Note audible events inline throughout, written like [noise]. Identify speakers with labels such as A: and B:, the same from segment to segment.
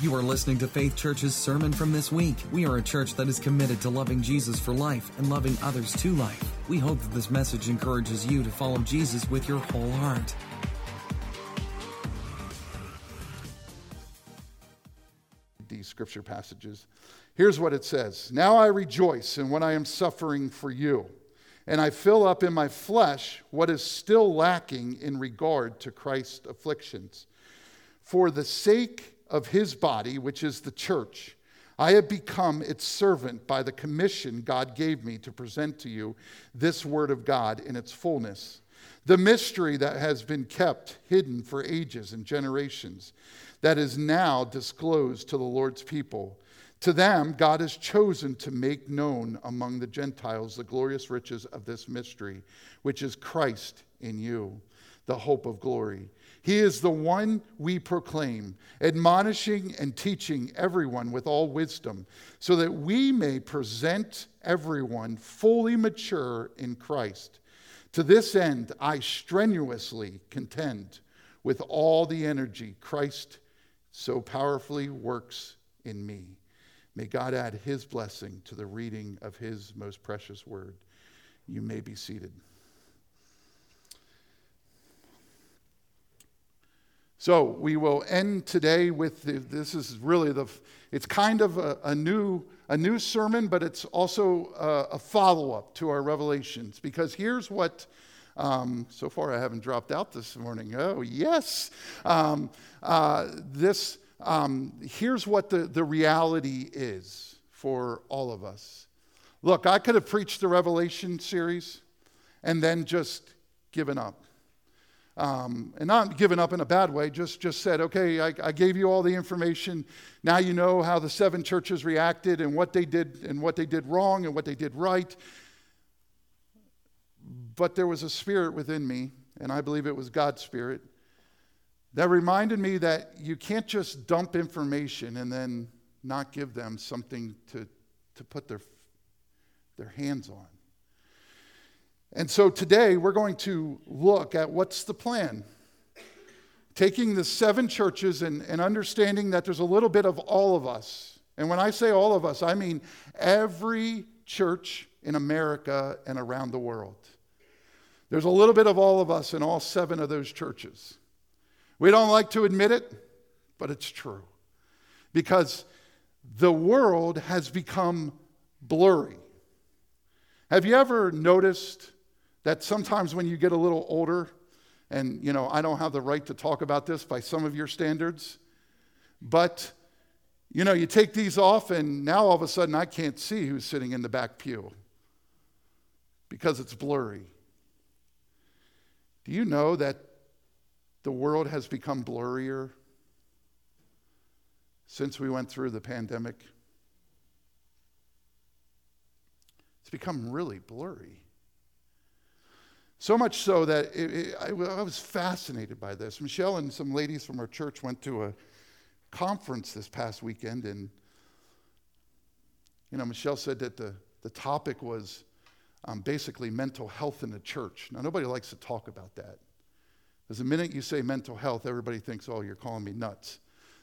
A: You are listening to Faith Church's sermon from this week. We are a church that is committed to loving Jesus for life and loving others to life. We hope that this message encourages you to follow Jesus with your whole heart.
B: These scripture passages. Here's what it says Now I rejoice in what I am suffering for you, and I fill up in my flesh what is still lacking in regard to Christ's afflictions. For the sake of his body, which is the church. I have become its servant by the commission God gave me to present to you this word of God in its fullness. The mystery that has been kept hidden for ages and generations, that is now disclosed to the Lord's people. To them, God has chosen to make known among the Gentiles the glorious riches of this mystery, which is Christ in you, the hope of glory. He is the one we proclaim, admonishing and teaching everyone with all wisdom, so that we may present everyone fully mature in Christ. To this end, I strenuously contend with all the energy Christ so powerfully works in me. May God add his blessing to the reading of his most precious word. You may be seated. So we will end today with the, this is really the it's kind of a, a new a new sermon, but it's also a, a follow up to our revelations because here's what. Um, so far, I haven't dropped out this morning. Oh yes, um, uh, this um, here's what the, the reality is for all of us. Look, I could have preached the Revelation series and then just given up. Um, and not given up in a bad way, just, just said, okay, I, I, gave you all the information. Now you know how the seven churches reacted and what they did and what they did wrong and what they did right. But there was a spirit within me, and I believe it was God's spirit, that reminded me that you can't just dump information and then not give them something to, to put their, their hands on. And so today we're going to look at what's the plan. Taking the seven churches and, and understanding that there's a little bit of all of us. And when I say all of us, I mean every church in America and around the world. There's a little bit of all of us in all seven of those churches. We don't like to admit it, but it's true. Because the world has become blurry. Have you ever noticed that sometimes when you get a little older, and you know, I don't have the right to talk about this by some of your standards, but you know, you take these off, and now all of a sudden I can't see who's sitting in the back pew because it's blurry. Do you know that the world has become blurrier since we went through the pandemic? It's become really blurry. So much so that it, it, I, I was fascinated by this. Michelle and some ladies from our church went to a conference this past weekend, and you know, Michelle said that the, the topic was um, basically mental health in the church. Now, nobody likes to talk about that. Because the minute you say mental health, everybody thinks, oh, you're calling me nuts.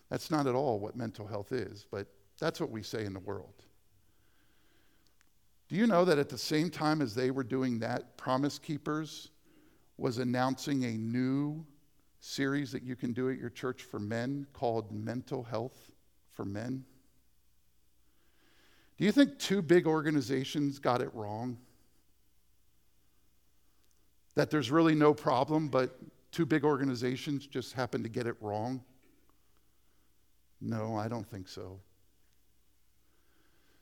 B: That's not at all what mental health is, but that's what we say in the world. Do you know that at the same time as they were doing that, Promise Keepers was announcing a new series that you can do at your church for men called Mental Health for Men? Do you think two big organizations got it wrong? That there's really no problem, but two big organizations just happen to get it wrong? No, I don't think so.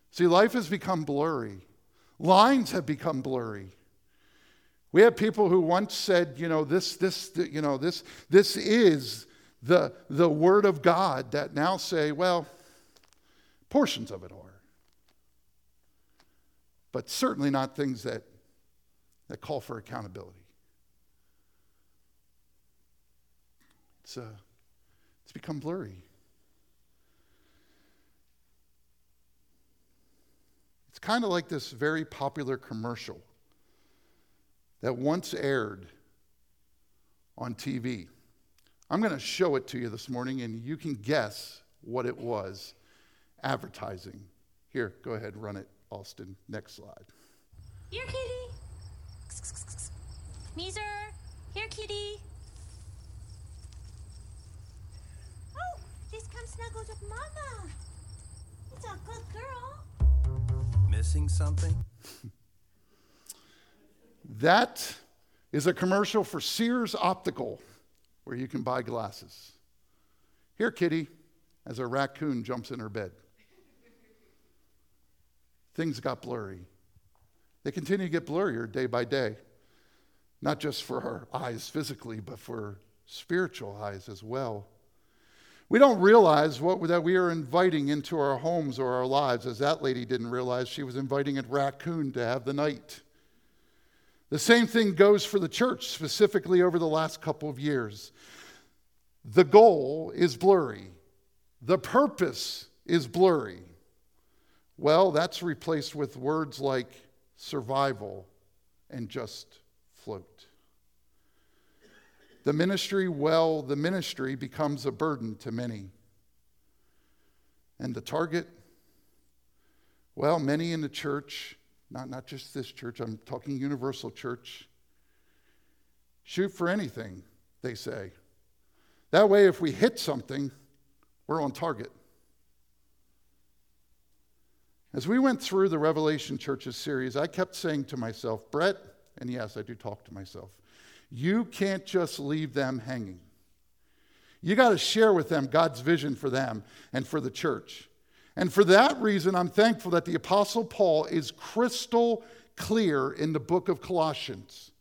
B: See, life has become blurry. Lines have become blurry. We have people who once said, you know, this, this, you know, this, this is the, the word of God that now say, well, portions of it are. But certainly not things that, that call for accountability. It's, uh, it's become blurry. Kind of like this very popular commercial that once aired on TV. I'm going to show it to you this morning, and you can guess what it was advertising. Here, go ahead, run it, Austin. Next slide.
C: Here, kitty. Meezer, here, kitty. Oh, just come snuggle with Mama. It's a good girl.
D: Missing something?
B: That is a commercial for Sears Optical, where you can buy glasses. Here, kitty, as a raccoon jumps in her bed. Things got blurry. They continue to get blurrier day by day, not just for our eyes physically, but for spiritual eyes as well. We don't realize what that we are inviting into our homes or our lives, as that lady didn't realize she was inviting a raccoon to have the night. The same thing goes for the church, specifically over the last couple of years. The goal is blurry, the purpose is blurry. Well, that's replaced with words like survival and just float. The ministry, well, the ministry becomes a burden to many. And the target, well, many in the church, not, not just this church, I'm talking universal church, shoot for anything, they say. That way, if we hit something, we're on target. As we went through the Revelation Churches series, I kept saying to myself, Brett, and yes, I do talk to myself, you can't just leave them hanging. You got to share with them God's vision for them and for the church. And for that reason, I'm thankful that the Apostle Paul is crystal clear in the book of Colossians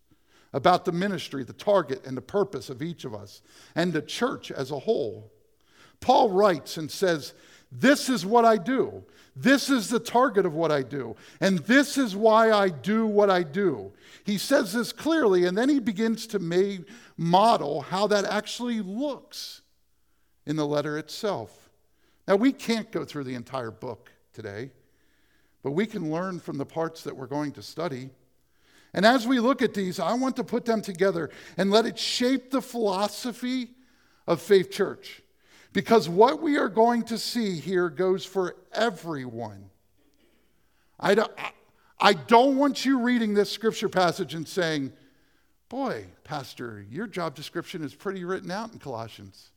B: about the ministry, the target, and the purpose of each of us and the church as a whole. Paul writes and says, This is what I do. This is the target of what I do. And this is why I do what I do. He says this clearly, and then he begins to make, model how that actually looks in the letter itself. Now, we can't go through the entire book today, but we can learn from the parts that we're going to study. And as we look at these, I want to put them together and let it shape the philosophy of Faith Church. Because what we are going to see here goes for everyone. I don't, I don't want you reading this scripture passage and saying, Boy, Pastor, your job description is pretty written out in Colossians.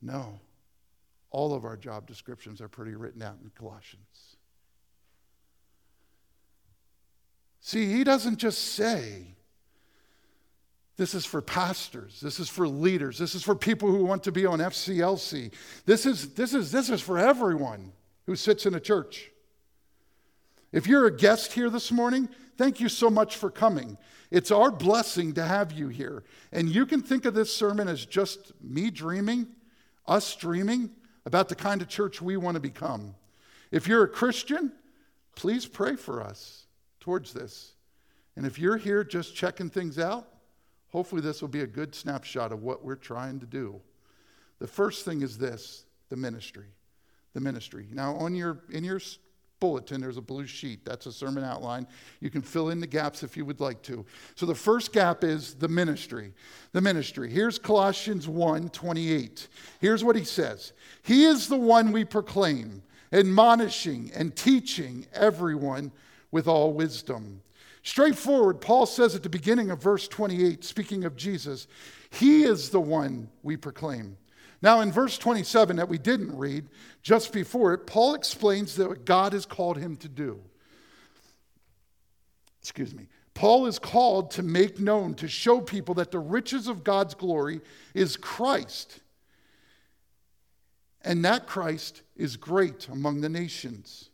B: No, all of our job descriptions are pretty written out in Colossians. See, he doesn't just say, this is for pastors. This is for leaders. This is for people who want to be on FCLC. This is, this is, this is for everyone who sits in a church. If you're a guest here this morning, thank you so much for coming. It's our blessing to have you here. And you can think of this sermon as just me dreaming, us dreaming about the kind of church we want to become. If you're a Christian, please pray for us towards this. And if you're here just checking things out, hopefully this will be a good snapshot of what we're trying to do. The first thing is this the ministry. The ministry. Now, on your, in your bulletin, there's a blue sheet. That's a sermon outline. You can fill in the gaps if you would like to. So the first gap is the ministry. The ministry. Here's Colossians 1 28. Here's what he says He is the one we proclaim, admonishing and teaching everyone with all wisdom. Straightforward, Paul says at the beginning of verse 28, speaking of Jesus, He is the one we proclaim. Now, in verse 27 that we didn't read, just before it, Paul explains that what God has called him to do. Excuse me. Paul is called to make known, to show people that the riches of God's glory is Christ. And that Christ is great among the nations,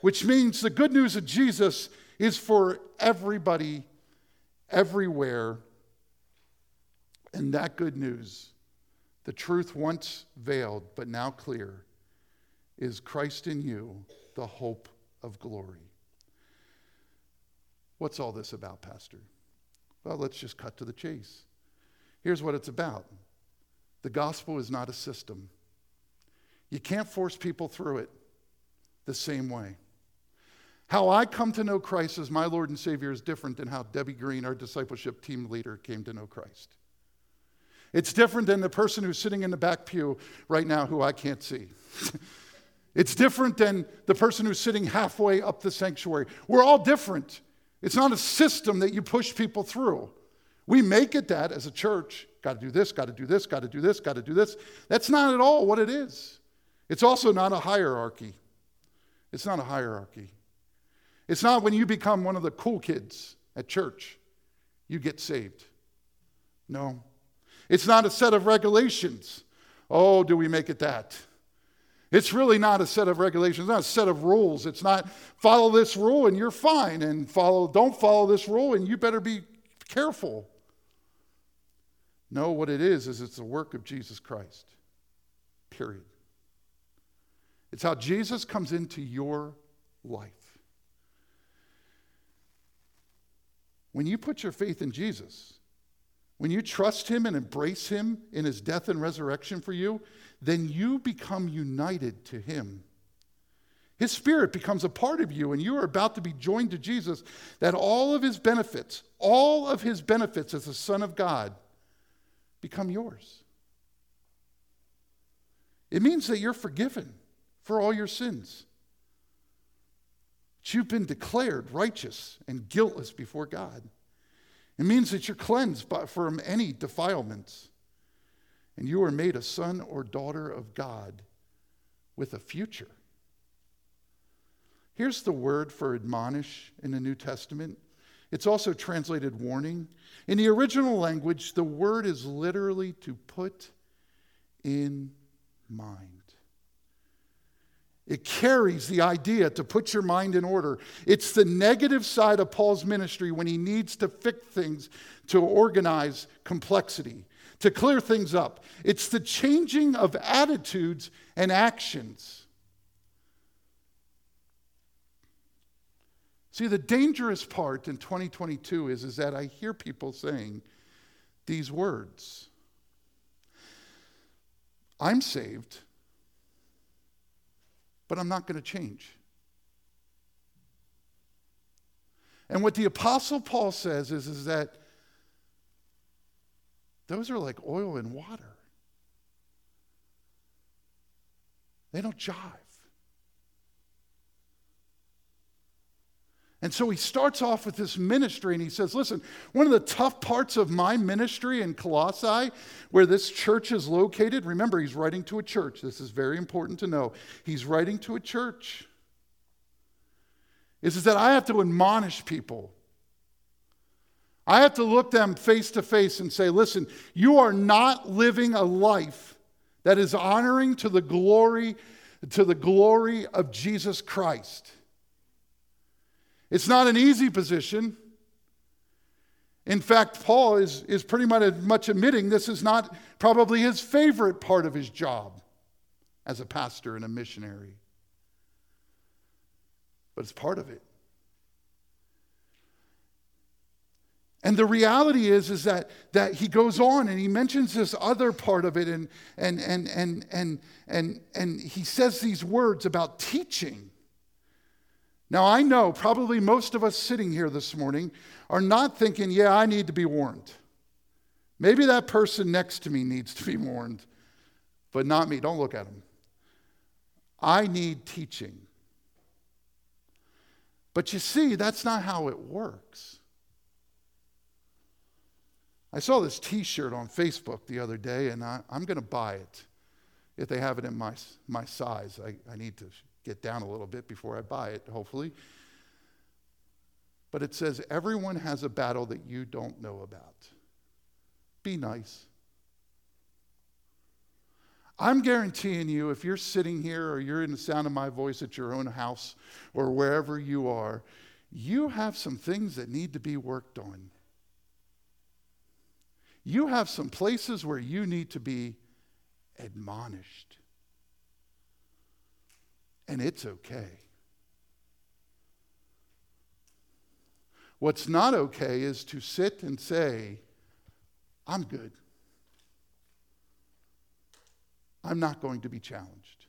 B: which means the good news of Jesus is for everybody, everywhere. And that good news, the truth once veiled but now clear, is Christ in you, the hope of glory. What's all this about, Pastor? Well, let's just cut to the chase. Here's what it's about the gospel is not a system, you can't force people through it the same way. How I come to know Christ as my Lord and Savior is different than how Debbie Green, our discipleship team leader, came to know Christ. It's different than the person who's sitting in the back pew right now who I can't see. [laughs] it's different than the person who's sitting halfway up the sanctuary. We're all different. It's not a system that you push people through. We make it that as a church. Got to do this, got to do this, got to do this, got to do this. That's not at all what it is. It's also not a hierarchy. It's not a hierarchy. It's not when you become one of the cool kids at church, you get saved. No. It's not a set of regulations. Oh, do we make it that? It's really not a set of regulations, it's not a set of rules. It's not follow this rule and you're fine, and follow, don't follow this rule and you better be careful. No, what it is, is it's the work of Jesus Christ. Period. It's how Jesus comes into your life. When you put your faith in Jesus, when you trust Him and embrace Him in His death and resurrection for you, then you become united to Him. His Spirit becomes a part of you, and you are about to be joined to Jesus, that all of His benefits, all of His benefits as a Son of God, become yours. It means that you're forgiven for all your sins. You've been declared righteous and guiltless before God. It means that you're cleansed from any defilements. And you are made a son or daughter of God with a future. Here's the word for admonish in the New Testament. It's also translated warning. In the original language, the word is literally to put in mind. It carries the idea to put your mind in order. It's the negative side of Paul's ministry when he needs to fix things to organize complexity, to clear things up. It's the changing of attitudes and actions. See, the dangerous part in 2022 is, is that I hear people saying these words I'm saved, but I'm not going to change. And what the Apostle Paul says is, is that those are like oil and water. They don't jive. And so he starts off with this ministry and he says, Listen, one of the tough parts of my ministry in Colossae, where this church is located, remember, he's writing to a church. This is very important to know. He's writing to a church. Is, that I have to admonish people. I have to look them face to face and say, Listen, you are not living a life that is honoring to the glory, to the glory of Jesus Christ. It's not an easy position. In fact, Paul is, is pretty much admitting this is not probably his favorite part of his job as a pastor and a missionary. But it's part of it. And the reality is, is that, that he goes on and he mentions this other part of it, and, and, and, and, and, and, and he says these words about teaching. Now, I know probably most of us sitting here this morning are not thinking, yeah, I need to be warned. Maybe that person next to me needs to be warned, but not me. Don't look at him. I need teaching. But you see, that's not how it works. I saw this t shirt on Facebook the other day, and I, am going to buy it if they have it in my, my size. I, I need to get down a little bit before I buy it, hopefully. But it says, Everyone has a battle that you don't know about. Be nice. I'm guaranteeing you, if you're sitting here or you're in the sound of my voice at your own house or wherever you are, you have some things that need to be worked on. You have some places where you need to be admonished and it's okay. What's not okay is to sit and say, I'm good. I'm not going to be challenged.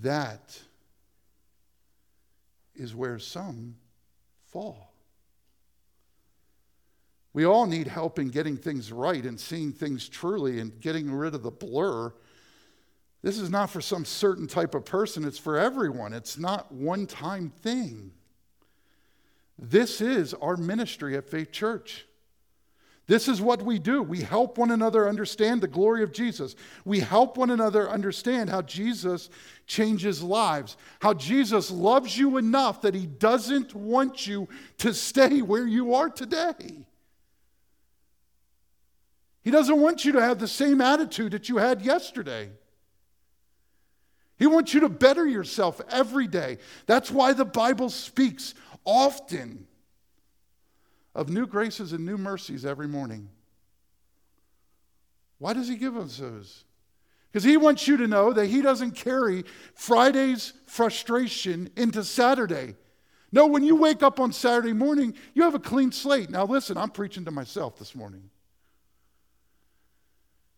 B: That is where some fall. We all need help in getting things right and seeing things truly and getting rid of the blur. This is not for some certain type of person, it's for everyone. It's not one time thing. This is our ministry at Faith Church. This is what we do. We help one another understand the glory of Jesus. We help one another understand how Jesus changes lives, how Jesus loves you enough that he doesn't want you to stay where you are today. He doesn't want you to have the same attitude that you had yesterday. He wants you to better yourself every day. That's why the Bible speaks often of new graces and new mercies every morning. Why does He give us those? Because He wants you to know that He doesn't carry Friday's frustration into Saturday. No, when you wake up on Saturday morning, you have a clean slate. Now, listen, I'm preaching to myself this morning.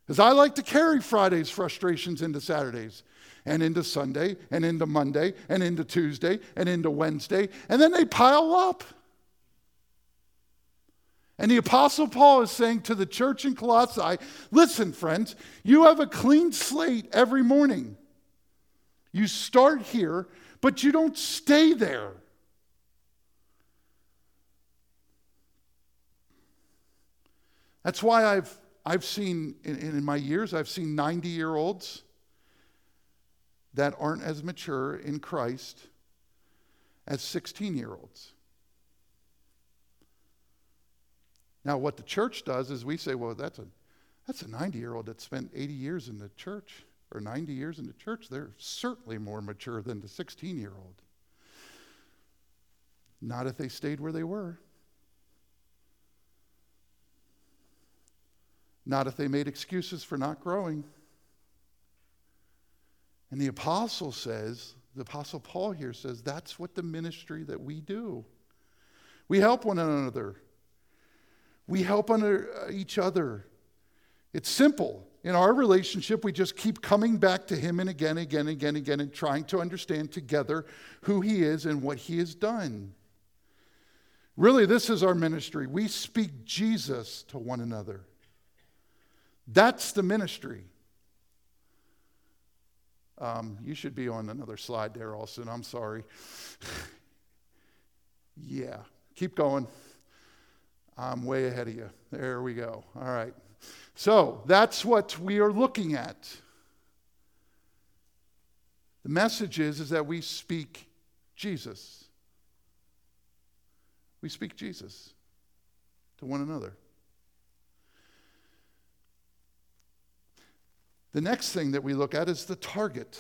B: Because I like to carry Friday's frustrations into Saturdays and into Sunday and into Monday and into Tuesday and into Wednesday, and then they pile up. And the Apostle Paul is saying to the church in Colossae listen, friends, you have a clean slate every morning. You start here, but you don't stay there. That's why I've, I've seen, in, in my years, I've seen 90 year olds that aren't as mature in Christ as 16 year olds. Now, what the church does is we say, well, that's a, that's a 90 year old that spent 80 years in the church or 90 years in the church. They're certainly more mature than the 16 year old. Not if they stayed where they were. Not if they made excuses for not growing. And the apostle says, the apostle Paul here says, that's what the ministry that we do. We help one another. We help under uh, each other. It's simple. In our relationship, we just keep coming back to Him and again, again, again, again, and trying to understand together who He is and what He has done. Really, this is our ministry. We speak Jesus to one another. That's the ministry. Um, you should be on another slide there, Austin. I'm sorry. [laughs] yeah, keep going. I'm way ahead of you. There we go. All right. So that's what we are looking at. The message is, is that we speak Jesus. We speak Jesus to one another. The next thing that we look at is the target.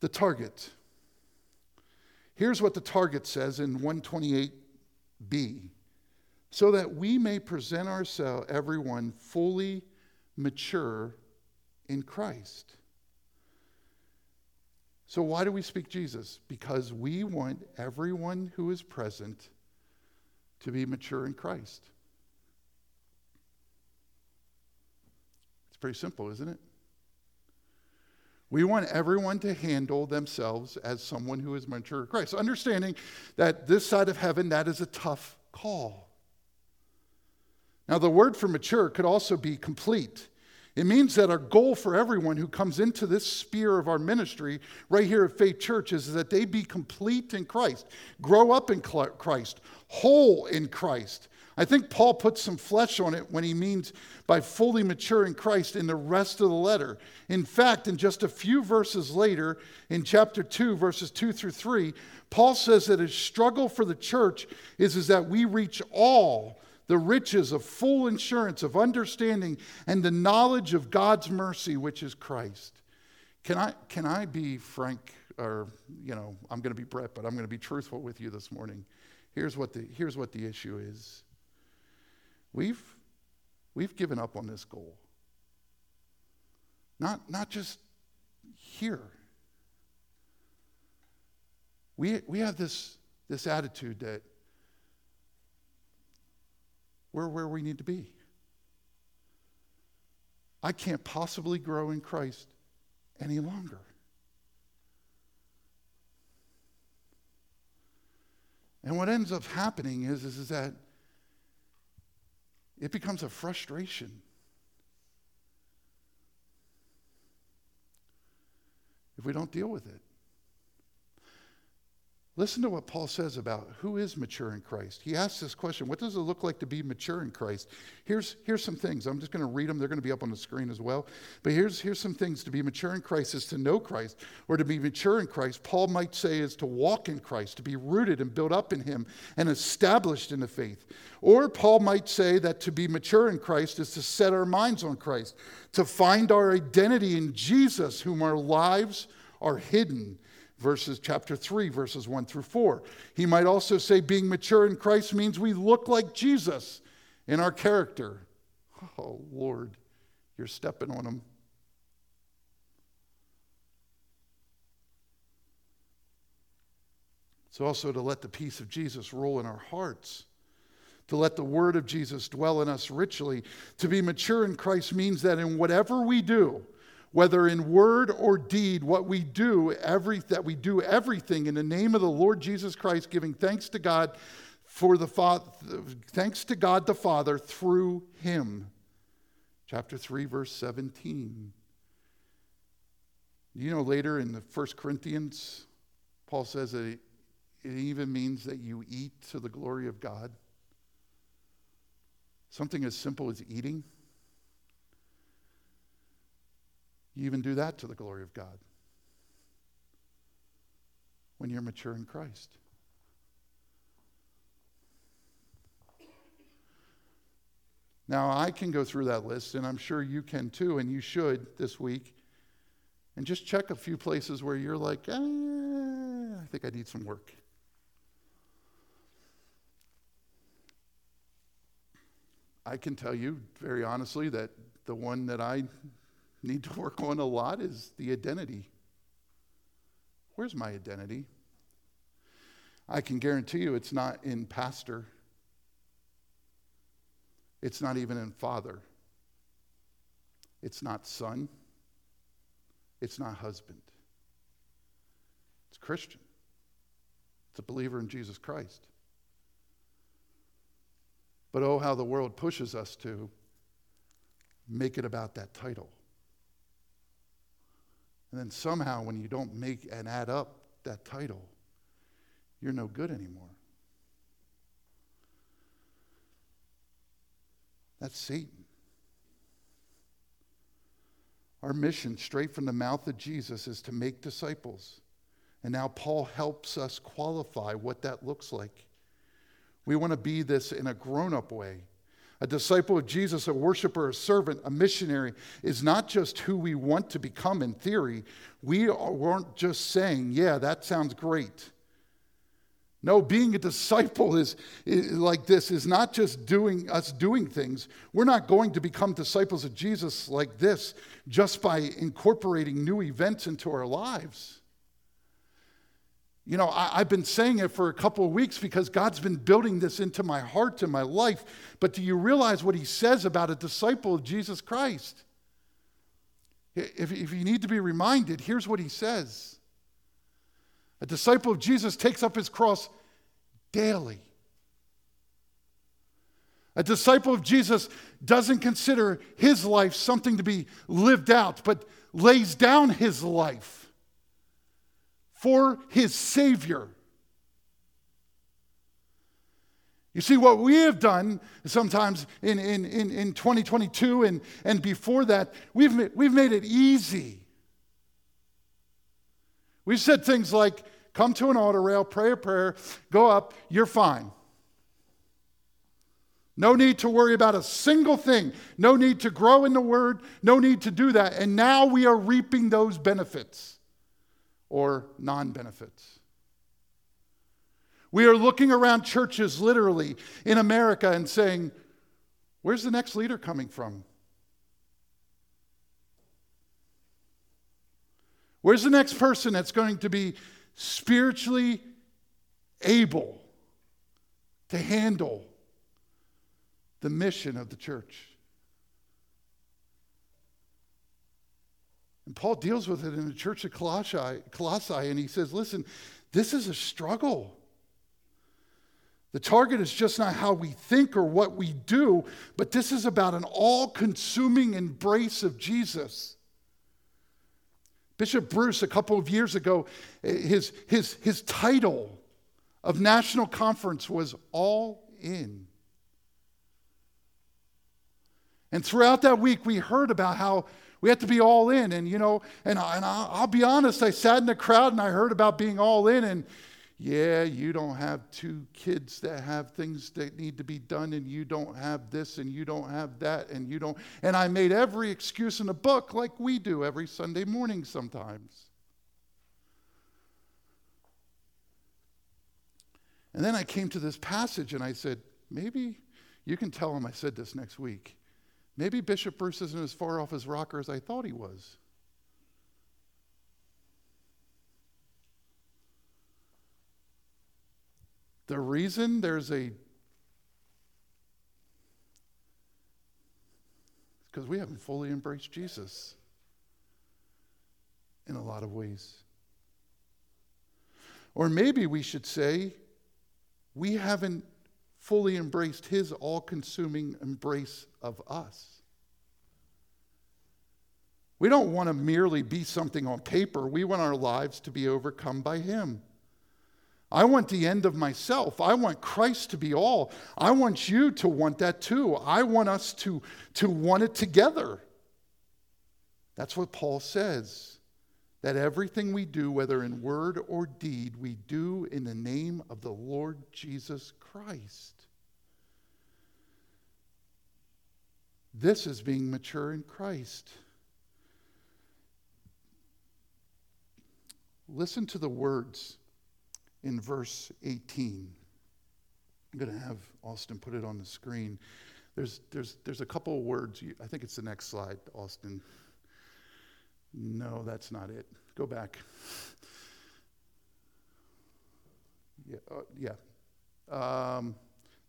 B: The target. Here's what the target says in 128b so that we may present ourselves, everyone, fully mature in Christ. So, why do we speak Jesus? Because we want everyone who is present to be mature in Christ. Pretty simple, isn't it? We want everyone to handle themselves as someone who is mature in Christ. Understanding that this side of heaven, that is a tough call. Now, the word for mature could also be complete. It means that our goal for everyone who comes into this sphere of our ministry right here at Faith Church is that they be complete in Christ, grow up in Christ, whole in Christ, I think Paul puts some flesh on it when he means by fully mature in Christ in the rest of the letter. In fact, in just a few verses later, in chapter 2, verses 2 through 3, Paul says that his struggle for the church is, is that we reach all the riches of full assurance of understanding and the knowledge of God's mercy, which is Christ. Can I, can I be frank, or, you know, I'm going to be Brett, but I'm going to be truthful with you this morning. Here's what the, here's what the issue is We've, we've given up on this goal. Not, not just here. We, we have this, this attitude that we're where we need to be. I can't possibly grow in Christ any longer. And what ends up happening is, is, is that it becomes a frustration. If we don't deal with it. Listen to what Paul says about who is mature in Christ. He asks this question What does it look like to be mature in Christ? Here's, here's some things. I'm just going to read them. They're going to be up on the screen as well. But here's, here's some things. To be mature in Christ is to know Christ, or to be mature in Christ, Paul might say, is to walk in Christ, to be rooted and built up in Him and established in the faith. Or Paul might say that to be mature in Christ is to set our minds on Christ, to find our identity in Jesus, whom our lives are hidden verses chapter 3 verses 1 through 4 he might also say being mature in christ means we look like jesus in our character. Oh lord you're stepping on him it's also to let the peace of jesus rule in our hearts. To let the word of jesus dwell in us richly. To be mature in christ means that in whatever we do whether in word or deed, what we do, every, that we do everything in the name of the Lord Jesus Christ, giving thanks to God for the Father, thanks to God the Father through him. Chapter 3, verse 17. You know, later in the First Corinthians, Paul says that it even means that you eat to the glory of God. Something as simple as eating. You even do that to the glory of God when you're mature in Christ. Now, I can go through that list, and I'm sure you can too, and you should this week, and just check a few places where you're like, eh, I think I need some work. I can tell you very honestly that the one that I need to work on a lot is the identity. Where's my identity? I can guarantee you it's not in pastor. It's not even in father. It's not son. It's not husband. It's Christian. It's a believer in Jesus Christ. But oh, how the world pushes us to make it about that title. And then somehow, when you don't make and add up that title, you're no good anymore. That's Satan. Our mission, straight from the mouth of Jesus, is to make disciples. And now Paul helps us qualify what that looks like. We want to be this in a grown up way. A disciple of Jesus, a worshiper, a servant, a missionary is not just who we want to become in theory. We weren't just saying, yeah, that sounds great. No, being a disciple is, is, like this is not just doing us doing things. We're not going to become disciples of Jesus like this just by incorporating new events into our lives. You know, I, have been saying it for a couple of weeks because God's been building this into my heart and my life. But do you realize what he says about a disciple of Jesus Christ? If, if you need to be reminded, here's what he says A disciple of Jesus takes up his cross daily. A disciple of Jesus doesn't consider his life something to be lived out, but lays down his life for his Savior. You see, what we have done sometimes in, in, in, in 2022 and, and before that, we've, we've made it easy. We've said things like, come to an altar rail, pray a prayer, go up, you're fine. No need to worry about a single thing. No need to grow in the word. No need to do that. And now we are reaping those benefits or non benefits. We are looking around churches literally in America and saying, Where's the next leader coming from? Where's the next person that's going to be spiritually able to handle the mission of the church? And Paul deals with it in the church of Colossae, Colossae, and he says, listen, this is a struggle. The target is just not how we think or what we do, but this is about an all consuming embrace of Jesus. Bishop Bruce, a couple of years ago, his, his, his title of national conference was All In. And throughout that week, we heard about how we have to be all in. And, you know, and, I, and I'll be honest, I sat in the crowd and I heard about being all in. And yeah, you don't have two kids that have things that need to be done, and you don't have this, and you don't have that, and you don't. And I made every excuse in the book like we do every Sunday morning sometimes. And then I came to this passage and I said, maybe you can tell him I said this next week. Maybe Bishop Bruce isn't as far off as rocker as I thought he was. The reason there's a because we haven't fully embraced Jesus in a lot of ways. Or maybe we should say, we haven't fully embraced his all consuming embrace of us. We don't want to merely be something on paper, we want our lives to be overcome by him. I want the end of myself. I want Christ to be all. I want you to want that too. I want us to, to want it together. That's what Paul says. That everything we do, whether in word or deed, we do in the name of the Lord Jesus Christ. This is being mature in Christ. Listen to the words in verse 18. I'm going to have Austin put it on the screen. There's, there's, there's a couple of words. I think it's the next slide, Austin. No, that's not it. Go back. [laughs] Yeah, uh, yeah. Um,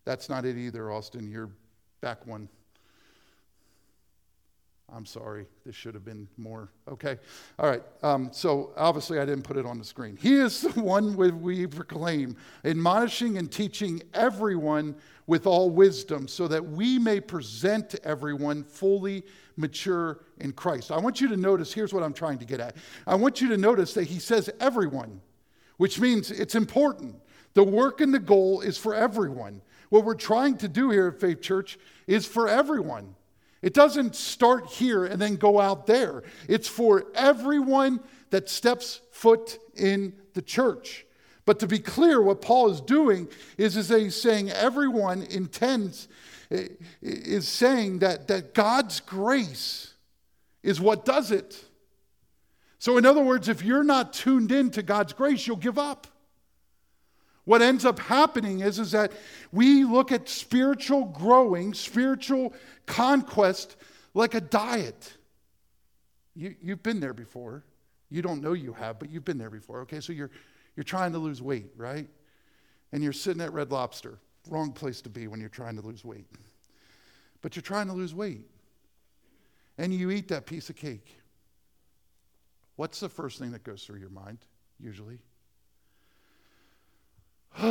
B: that's not it either, Austin. You're back one. I'm sorry, this should have been more. Okay, all right. Um, so obviously, I didn't put it on the screen. He is the [laughs] one we proclaim, admonishing and teaching everyone with all wisdom, so that we may present everyone fully mature in Christ. I want you to notice here's what I'm trying to get at. I want you to notice that he says everyone, which means it's important. The work and the goal is for everyone. What we're trying to do here at Faith Church is for everyone. It doesn't start here and then go out there. It's for everyone that steps foot in the church. But to be clear, what Paul is doing is, is he's saying everyone intends, is saying that, that God's grace is what does it. So, in other words, if you're not tuned in to God's grace, you'll give up. What ends up happening is, is that we look at spiritual growing, spiritual conquest like a diet. You, you've been there before. You don't know you have, but you've been there before. Okay, so you're, you're trying to lose weight, right? And you're sitting at Red Lobster. Wrong place to be when you're trying to lose weight. But you're trying to lose weight. And you eat that piece of cake. What's the first thing that goes through your mind, usually? [sighs]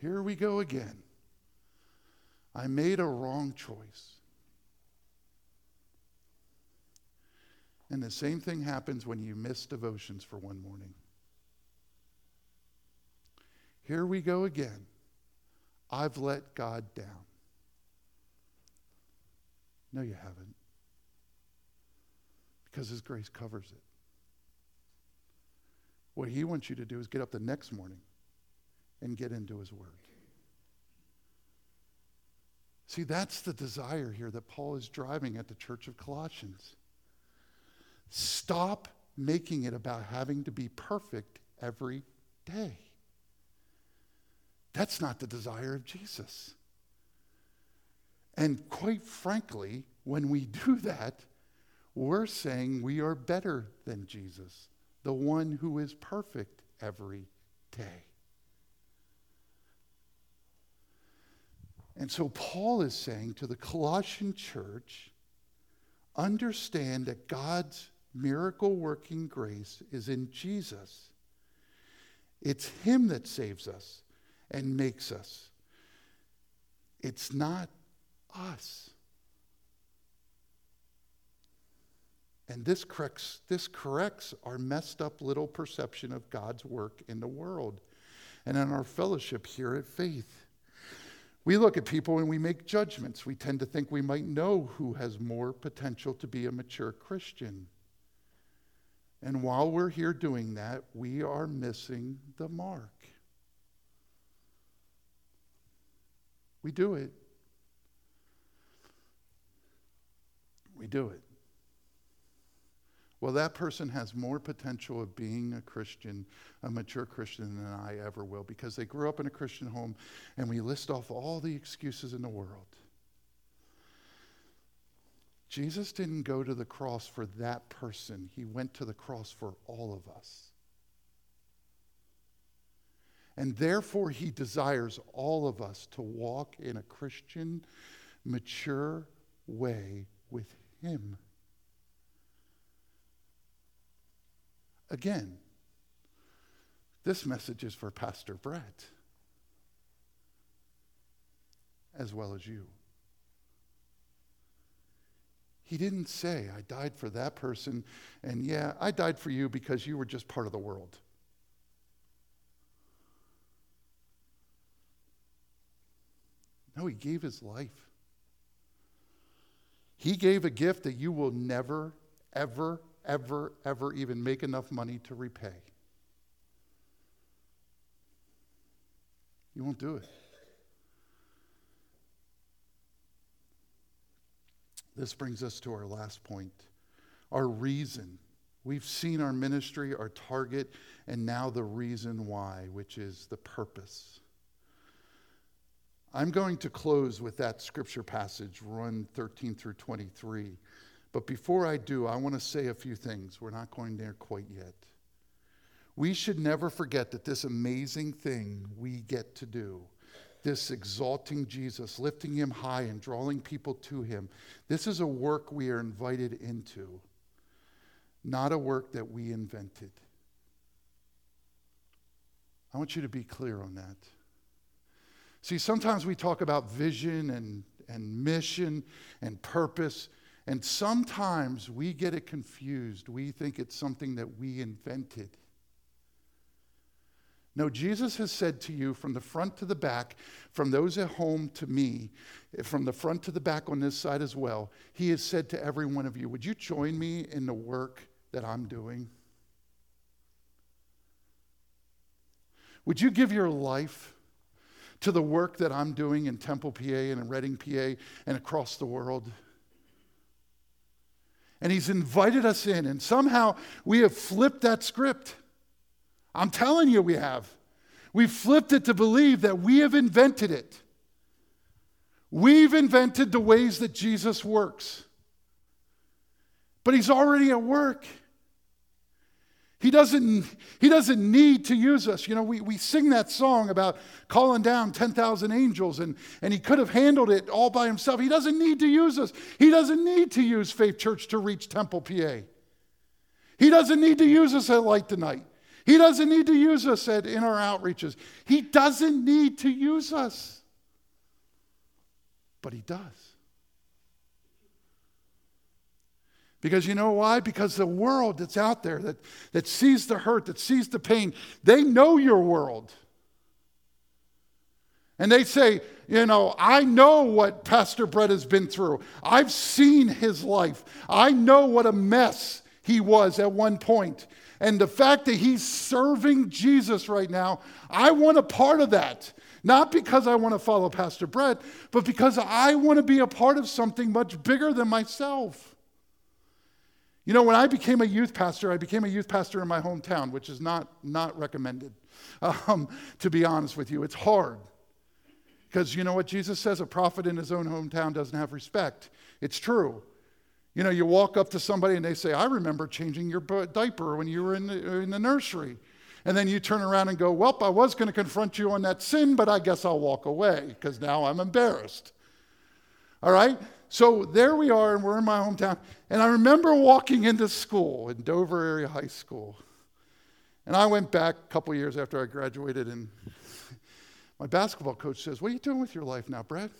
B: Here we go again. I made a wrong choice. And the same thing happens when you miss devotions for one morning. Here we go again. I've let God down. No, you haven't. Because His grace covers it. What He wants you to do is get up the next morning and get into His Word. See, that's the desire here that Paul is driving at the church of Colossians. Stop making it about having to be perfect every day. That's not the desire of Jesus. And quite frankly, when we do [laughs] that, we're saying we are better than Jesus, the one who is perfect every day. And so Paul is saying to the Colossian church understand that God's miracle working grace is in Jesus. It's Him that saves us and makes us. It's not us. And this corrects, this corrects our messed up little perception of God's work in the world and in our fellowship here at Faith. We look at people and we make judgments. We tend to think we might know who has more potential to be a mature Christian. And while we're here doing that, we are missing the mark. We do it. We do it. Well, that person has more potential of being a Christian, a mature Christian, than I ever will because they grew up in a Christian home and we list off all the excuses in the world. Jesus didn't go to the cross for that person, he went to the cross for all of us. And therefore, he desires all of us to walk in a Christian, mature way with him. Again, this message is for Pastor Brett as well as you. He didn't say, I died for that person, and yeah, I died for you because you were just part of the world. No, he gave his life. He gave a gift that you will never, ever, ever, ever even make enough money to repay. You won't do it. This brings us to our last point our reason. We've seen our ministry, our target, and now the reason why, which is the purpose. I'm going to close with that scripture passage, run 13 through 23. But before I do, I want to say a few things. We're not going there quite yet. We should never forget that this amazing thing we get to do, this exalting Jesus, lifting him high and drawing people to him, this is a work we are invited into, not a work that we invented. I want you to be clear on that. See, sometimes we talk about vision and, and mission and purpose, and sometimes we get it confused. We think it's something that we invented. No, Jesus has said to you from the front to the back, from those at home to me, from the front to the back on this side as well, He has said to every one of you, Would you join me in the work that I'm doing? Would you give your life to the work that I'm doing in Temple, PA, and in Reading, PA, and across the world. And He's invited us in, and somehow we have flipped that script. I'm telling you, we have. We've flipped it to believe that we have invented it. We've invented the ways that Jesus works. But He's already at work. He doesn't, he doesn't need to use us. You know, we, we sing that song about calling down 10,000 angels, and, and he could have handled it all by himself. He doesn't need to use us. He doesn't need to use Faith Church to reach Temple, PA. He doesn't need to use us at Light Tonight. He doesn't need to use us at, in our outreaches. He doesn't need to use us. But he does. Because you know why? Because the world that's out there that, that sees the hurt, that sees the pain, they know your world. And they say, you know, I know what Pastor Brett has been through. I've seen his life. I know what a mess he was at one point. And the fact that he's serving Jesus right now, I want a part of that. Not because I want to follow Pastor Brett, but because I want to be a part of something much bigger than myself. You know, when I became a youth pastor, I became a youth pastor in my hometown, which is not, not recommended, [laughs] um, to be honest with you. It's hard. Because you know what Jesus says? A prophet in his own hometown doesn't have respect. It's true. You know, you walk up to somebody and they say, I remember changing your diaper when you were in the, in the nursery. And then you turn around and go, Well, I was going to confront you on that sin, but I guess I'll walk away because now I'm embarrassed. All right? So there we are, and we're in my hometown. And I remember walking into school in Dover Area High School. And I went back a couple years after I graduated, and [laughs] my basketball coach says, What are you doing with your life now, Brett?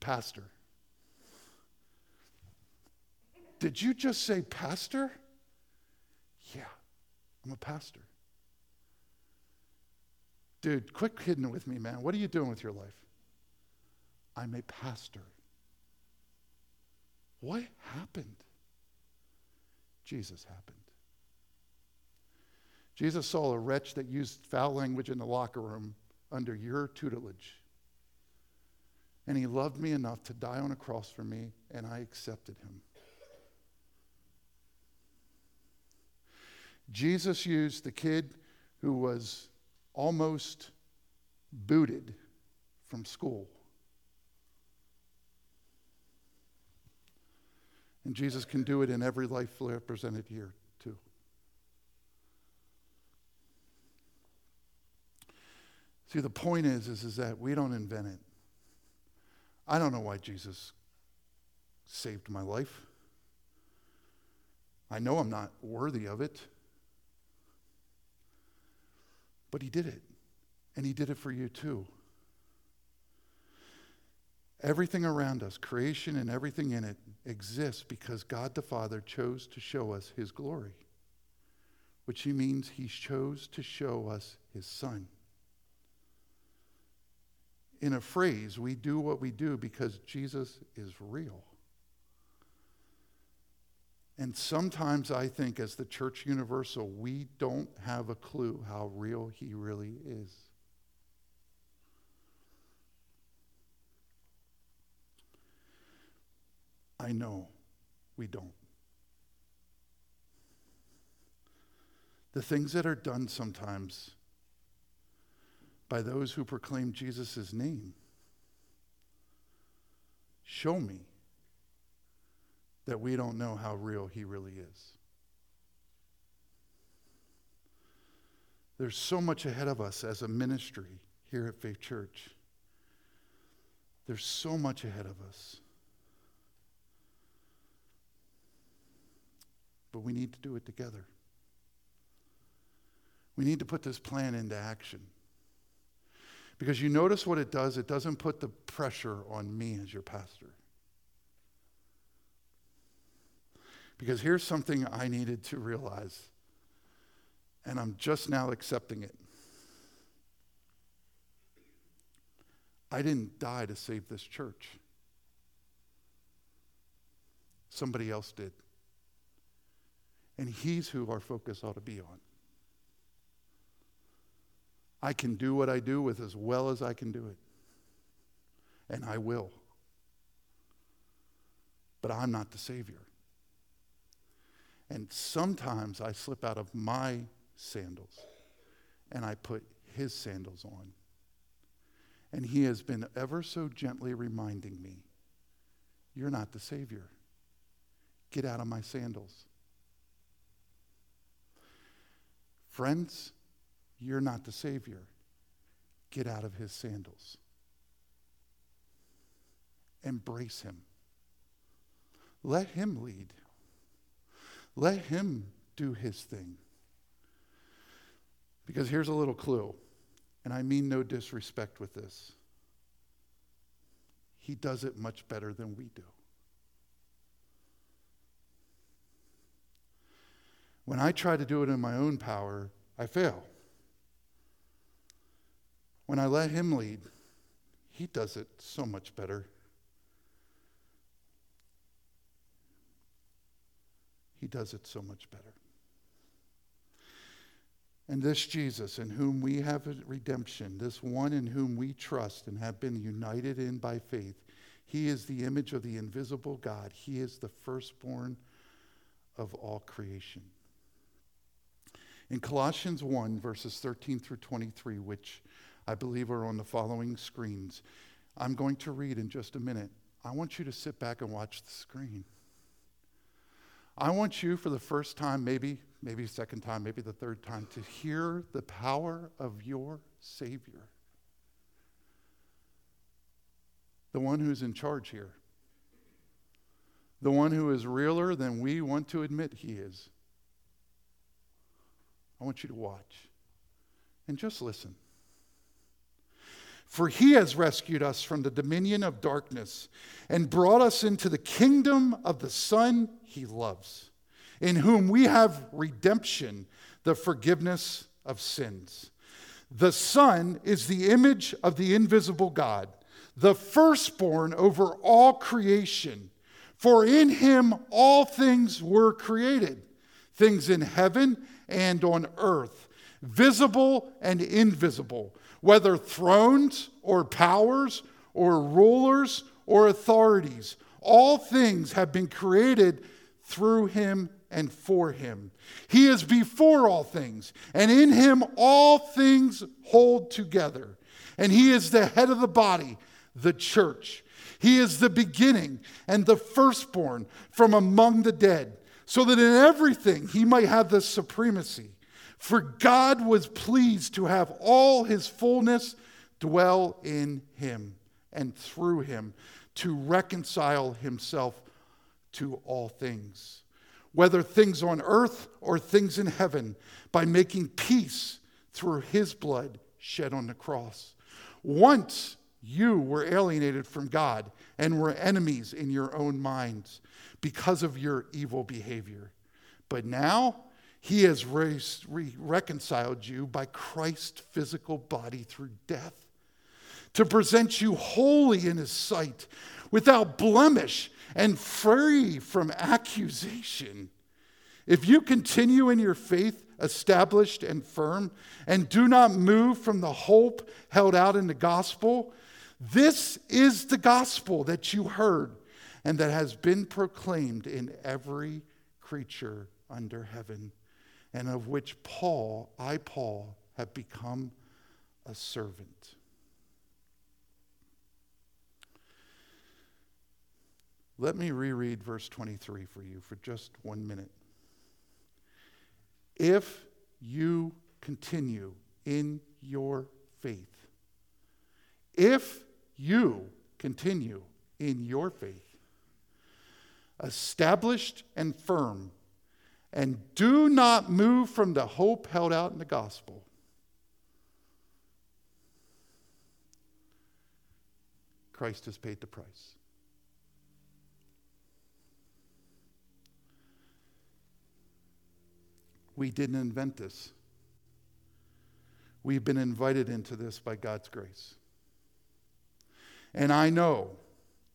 B: pastor. Did you just say pastor? Yeah, I'm a pastor. Dude, quit kidding with me, man. What are you doing with your life? I'm a pastor. What happened? Jesus happened. Jesus saw a wretch that used foul language in the locker room under your tutelage. And he loved me enough to die on a cross for me, and I accepted him. Jesus used the kid who was almost booted from school. And Jesus can do it in every life represented here, too. See, the point is, is, is that we don't invent it. I don't know why Jesus saved my life. I know I'm not worthy of it. But he did it. And he did it for you too. Everything around us, creation and everything in it, exists because God the Father chose to show us his glory, which he means he chose to show us his Son. In a phrase, we do what we do because Jesus is real. And sometimes I think, as the church universal, we don't have a clue how real he really is. I know we don't. The things that are done sometimes by those who proclaim Jesus' name show me that we don't know how real he really is. There's so much ahead of us as a ministry here at Faith Church. There's so much ahead of us. But we need to do it together. We need to put this plan into action. Because you notice what it does, it doesn't put the pressure on me as your pastor. Because here's something I needed to realize, and I'm just now accepting it. I didn't die to save this church. Somebody else did. And he's who our focus ought to be on. I can do what I do with as well as I can do it. And I will. But I'm not the Savior. And sometimes I slip out of my sandals and I put his sandals on. And he has been ever so gently reminding me, You're not the Savior. Get out of my sandals. Friends, you're not the Savior. Get out of his sandals. Embrace him. Let him lead. Let him do his thing. Because here's a little clue, and I mean no disrespect with this. He does it much better than we do. When I try to do it in my own power, I fail. When I let him lead, he does it so much better. He does it so much better. And this Jesus, in whom we have redemption, this one in whom we trust and have been united in by faith, he is the image of the invisible God. He is the firstborn of all creation. In Colossians 1, verses 13 through 23, which I believe are on the following screens, I'm going to read in just a minute. I want you to sit back and watch the screen. I want you for the first time, maybe, maybe second time, maybe the third time, to hear the power of your Savior. The one who's in charge here. The one who is realer than we want to admit he is. I want you to watch and just listen. For he has rescued us from the dominion of darkness and brought us into the kingdom of the Son he loves, in whom we have redemption, the forgiveness of sins. The Son is the image of the invisible God, the firstborn over all creation. For in him all things were created, things in heaven and on earth, visible and invisible whether thrones or powers or rulers or authorities. All things have been created through him and for him. He is before all things, and in him all things hold together. And he is the head of the body, the church. He is the beginning and the firstborn from among the dead, so that in everything he might have the supremacy. For God was pleased to have all his fullness dwell in him and through him to reconcile himself to all things, whether things on earth or things in heaven, by making peace through his blood shed on the cross. Once you were alienated from God and were enemies in your own minds because of your evil behavior. But now, he has raised, re- reconciled you by Christ's physical body through death to present you holy in his sight, without blemish and free from accusation. If you continue in your faith, established and firm, and do not move from the hope held out in the gospel, this is the gospel that you heard and that has been proclaimed in every creature under heaven and of which Paul, I, Paul, have become a servant. Let me reread verse 23 for you for just one minute. If you continue in your faith, if you continue in your faith, established and firm, and do not move from the hope held out in the gospel. Christ has paid the price. We didn't invent this. We've been invited into this by God's grace. And I know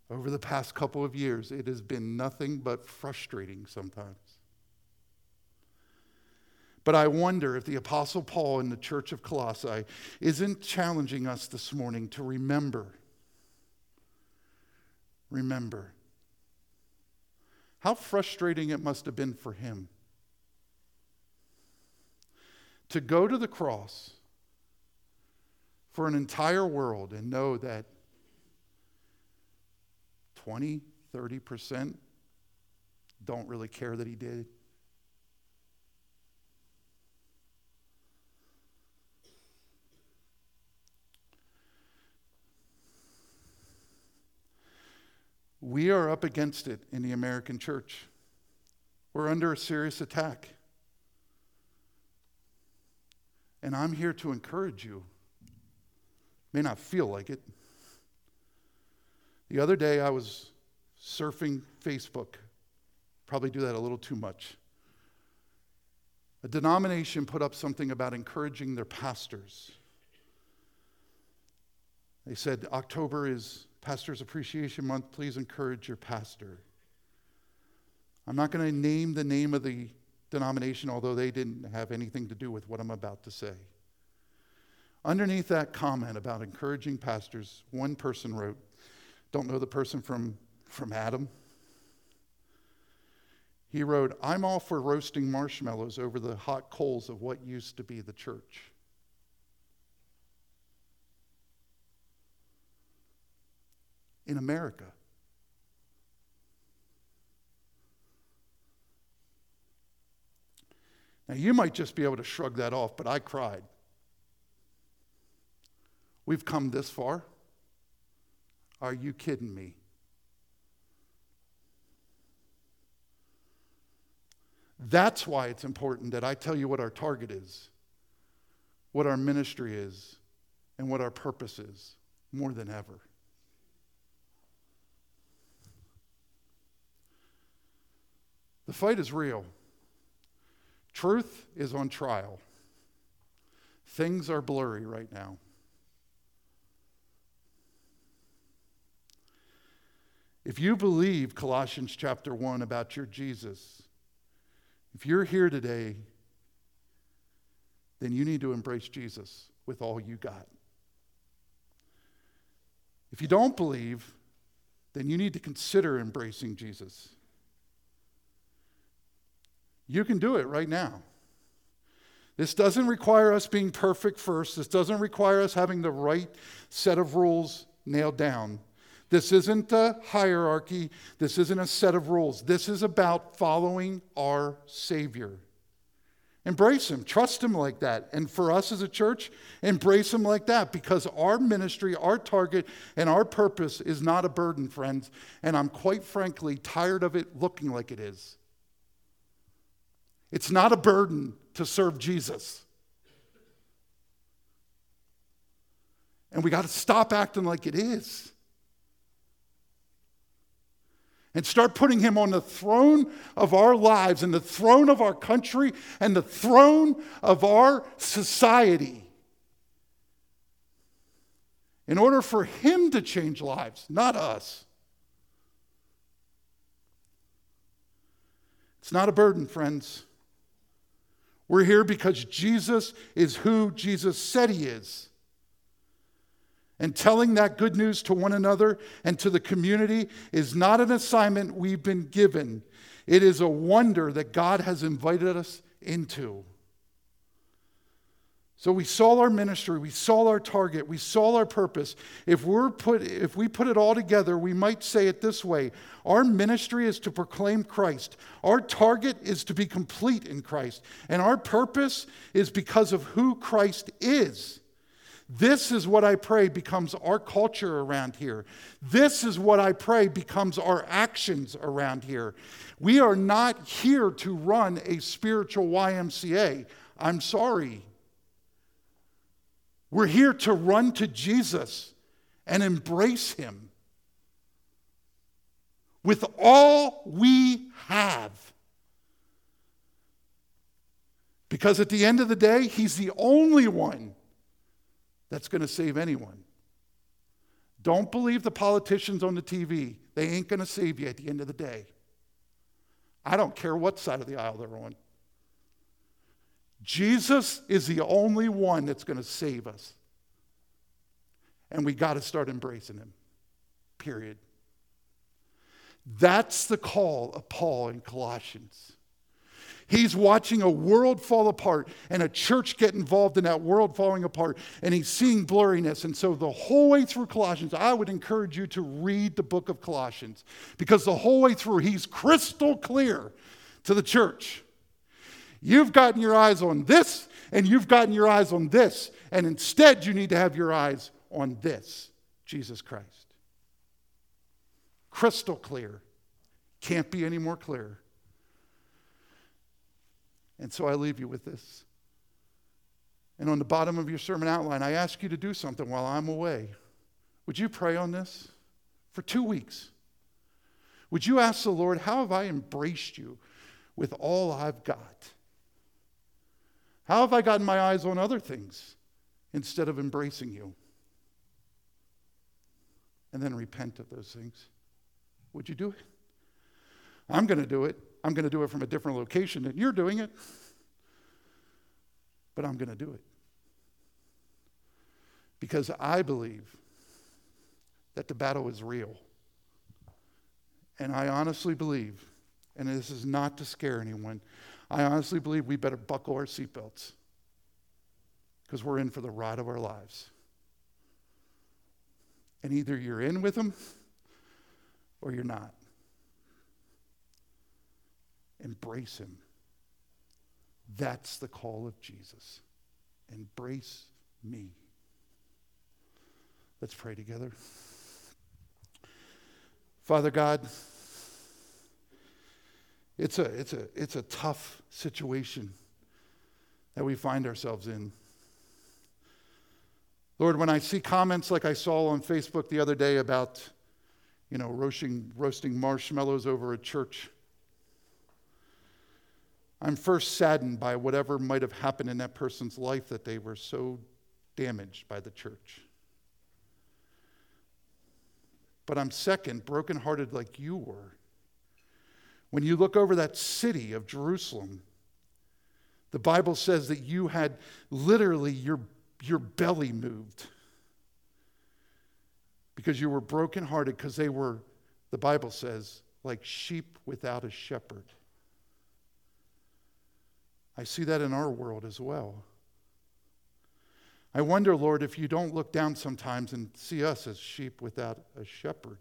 B: over the past couple of years, it has been nothing but frustrating sometimes. But I wonder if the Apostle Paul in the church of Colossae isn't challenging us this morning to remember. Remember how frustrating it must have been for him to go to the cross for an entire world and know that 20, 30% don't really care that he did. We are up against it in the American church. We're under a serious attack. And I'm here to encourage you. May not feel like it. The other day I was surfing Facebook. Probably do that a little too much. A denomination put up something about encouraging their pastors. They said October is Pastor's Appreciation Month, please encourage your pastor. I'm not going to name the name of the denomination, although they didn't have anything to do with what I'm about to say. Underneath that comment about encouraging pastors, one person wrote, don't know the person from, from Adam. He wrote, I'm all for roasting marshmallows over the hot coals of what used to be the church. in America. Now, you might just be able to shrug that off, but I cried. We've come this far. Are you kidding me? That's why it's important that I tell you what our target is, what our ministry is, and what our purpose is more than ever. The fight is real. Truth is on trial. Things are blurry right now. If you believe Colossians chapter 1 about your Jesus, if you're here today, then you need to embrace Jesus with all you got. If you don't believe, then you need to consider embracing Jesus. You can do it right now. This doesn't require us being perfect first. This doesn't require us having the right set of rules nailed down. This isn't a hierarchy. This isn't a set of rules. This is about following our Savior. Embrace Him, trust Him like that. And for us as a church, embrace Him like that because our ministry, our target, and our purpose is not a burden, friends. And I'm quite frankly tired of it looking like it is. It's not a burden to serve Jesus. And we got to stop acting like it is and start putting him on the throne of our lives and the throne of our country and the throne of our society. In order for him to change lives, not us. It's not a burden, friends. We're here because Jesus is who Jesus said he is. And telling that good news to one another and to the community is not an assignment we've been given. It is a wonder that God has invited us into. So we saw our ministry, we saw our target, we saw our purpose. If we're put if we put it all together, we might say it this way. Our ministry is to proclaim Christ. Our target is to be complete in Christ. And our purpose is because of who Christ is. This is what I pray becomes our culture around here. This is what I pray becomes our actions around here. We are not here to run a spiritual YMCA. I'm sorry. We're here to run to Jesus and embrace him with all we have. Because at the end of the day, he's the only one that's going to save anyone. Don't believe the politicians on the TV. They ain't going to save you at the end of the day. I don't care what side of the aisle they're on. Jesus is the only one that's going to save us. And we got to start embracing him. Period. That's the call of Paul in Colossians. He's watching a world fall apart and a church get involved in that world falling apart, and he's seeing blurriness. And so, the whole way through Colossians, I would encourage you to read the book of Colossians because the whole way through, he's crystal clear to the church. You've gotten your eyes on this, and you've gotten your eyes on this, and instead, you need to have your eyes on this Jesus Christ. Crystal clear. Can't be any more clear. And so I leave you with this. And on the bottom of your sermon outline, I ask you to do something while I'm away. Would you pray on this for two weeks? Would you ask the Lord, How have I embraced you with all I've got? How have I gotten my eyes on other things instead of embracing you? And then repent of those things. Would you do it? I'm going to do it. I'm going to do it from a different location than you're doing it, but I'm going to do it. Because I believe that the battle is real. And I honestly believe, and this is not to scare anyone, I honestly believe we better buckle our seatbelts because we're in for the ride of our lives. And either you're in with them or you're not. Embrace him. That's the call of Jesus. Embrace me. Let's pray together. Father God, it's a, it's a, it's a tough situation that we find ourselves in. Lord, when I see comments like I saw on Facebook the other day about, you know, roasting, roasting marshmallows over a church, I'm first saddened by whatever might have happened in that person's life that they were so damaged by the church. But I'm second, brokenhearted like you were. When you look over that city of Jerusalem, the Bible says that you had literally your, your belly moved because you were brokenhearted because they were, the Bible says, like sheep without a shepherd. I see that in our world as well. I wonder, Lord, if you don't look down sometimes and see us as sheep without a shepherd.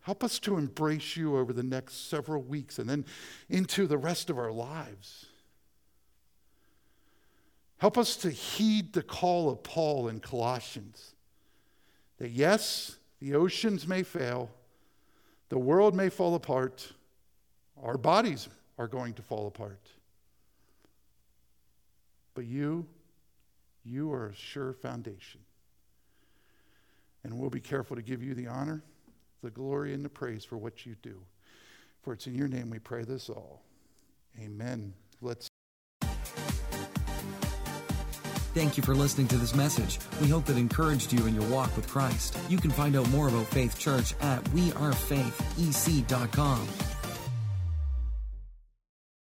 B: Help us to embrace you over the next several weeks and then into the rest of our lives. Help us to heed the call of Paul in Colossians that yes, the oceans may fail, the world may fall apart, our bodies are going to fall apart. But you, you are a sure foundation. And we'll be careful to give you the honor, the glory, and the praise for what you do. For it's in your name we pray this all. Amen. Let's.
A: Thank you for listening to this message. We hope it encouraged you in your walk with Christ. You can find out more about Faith Church at wearefaithec.com.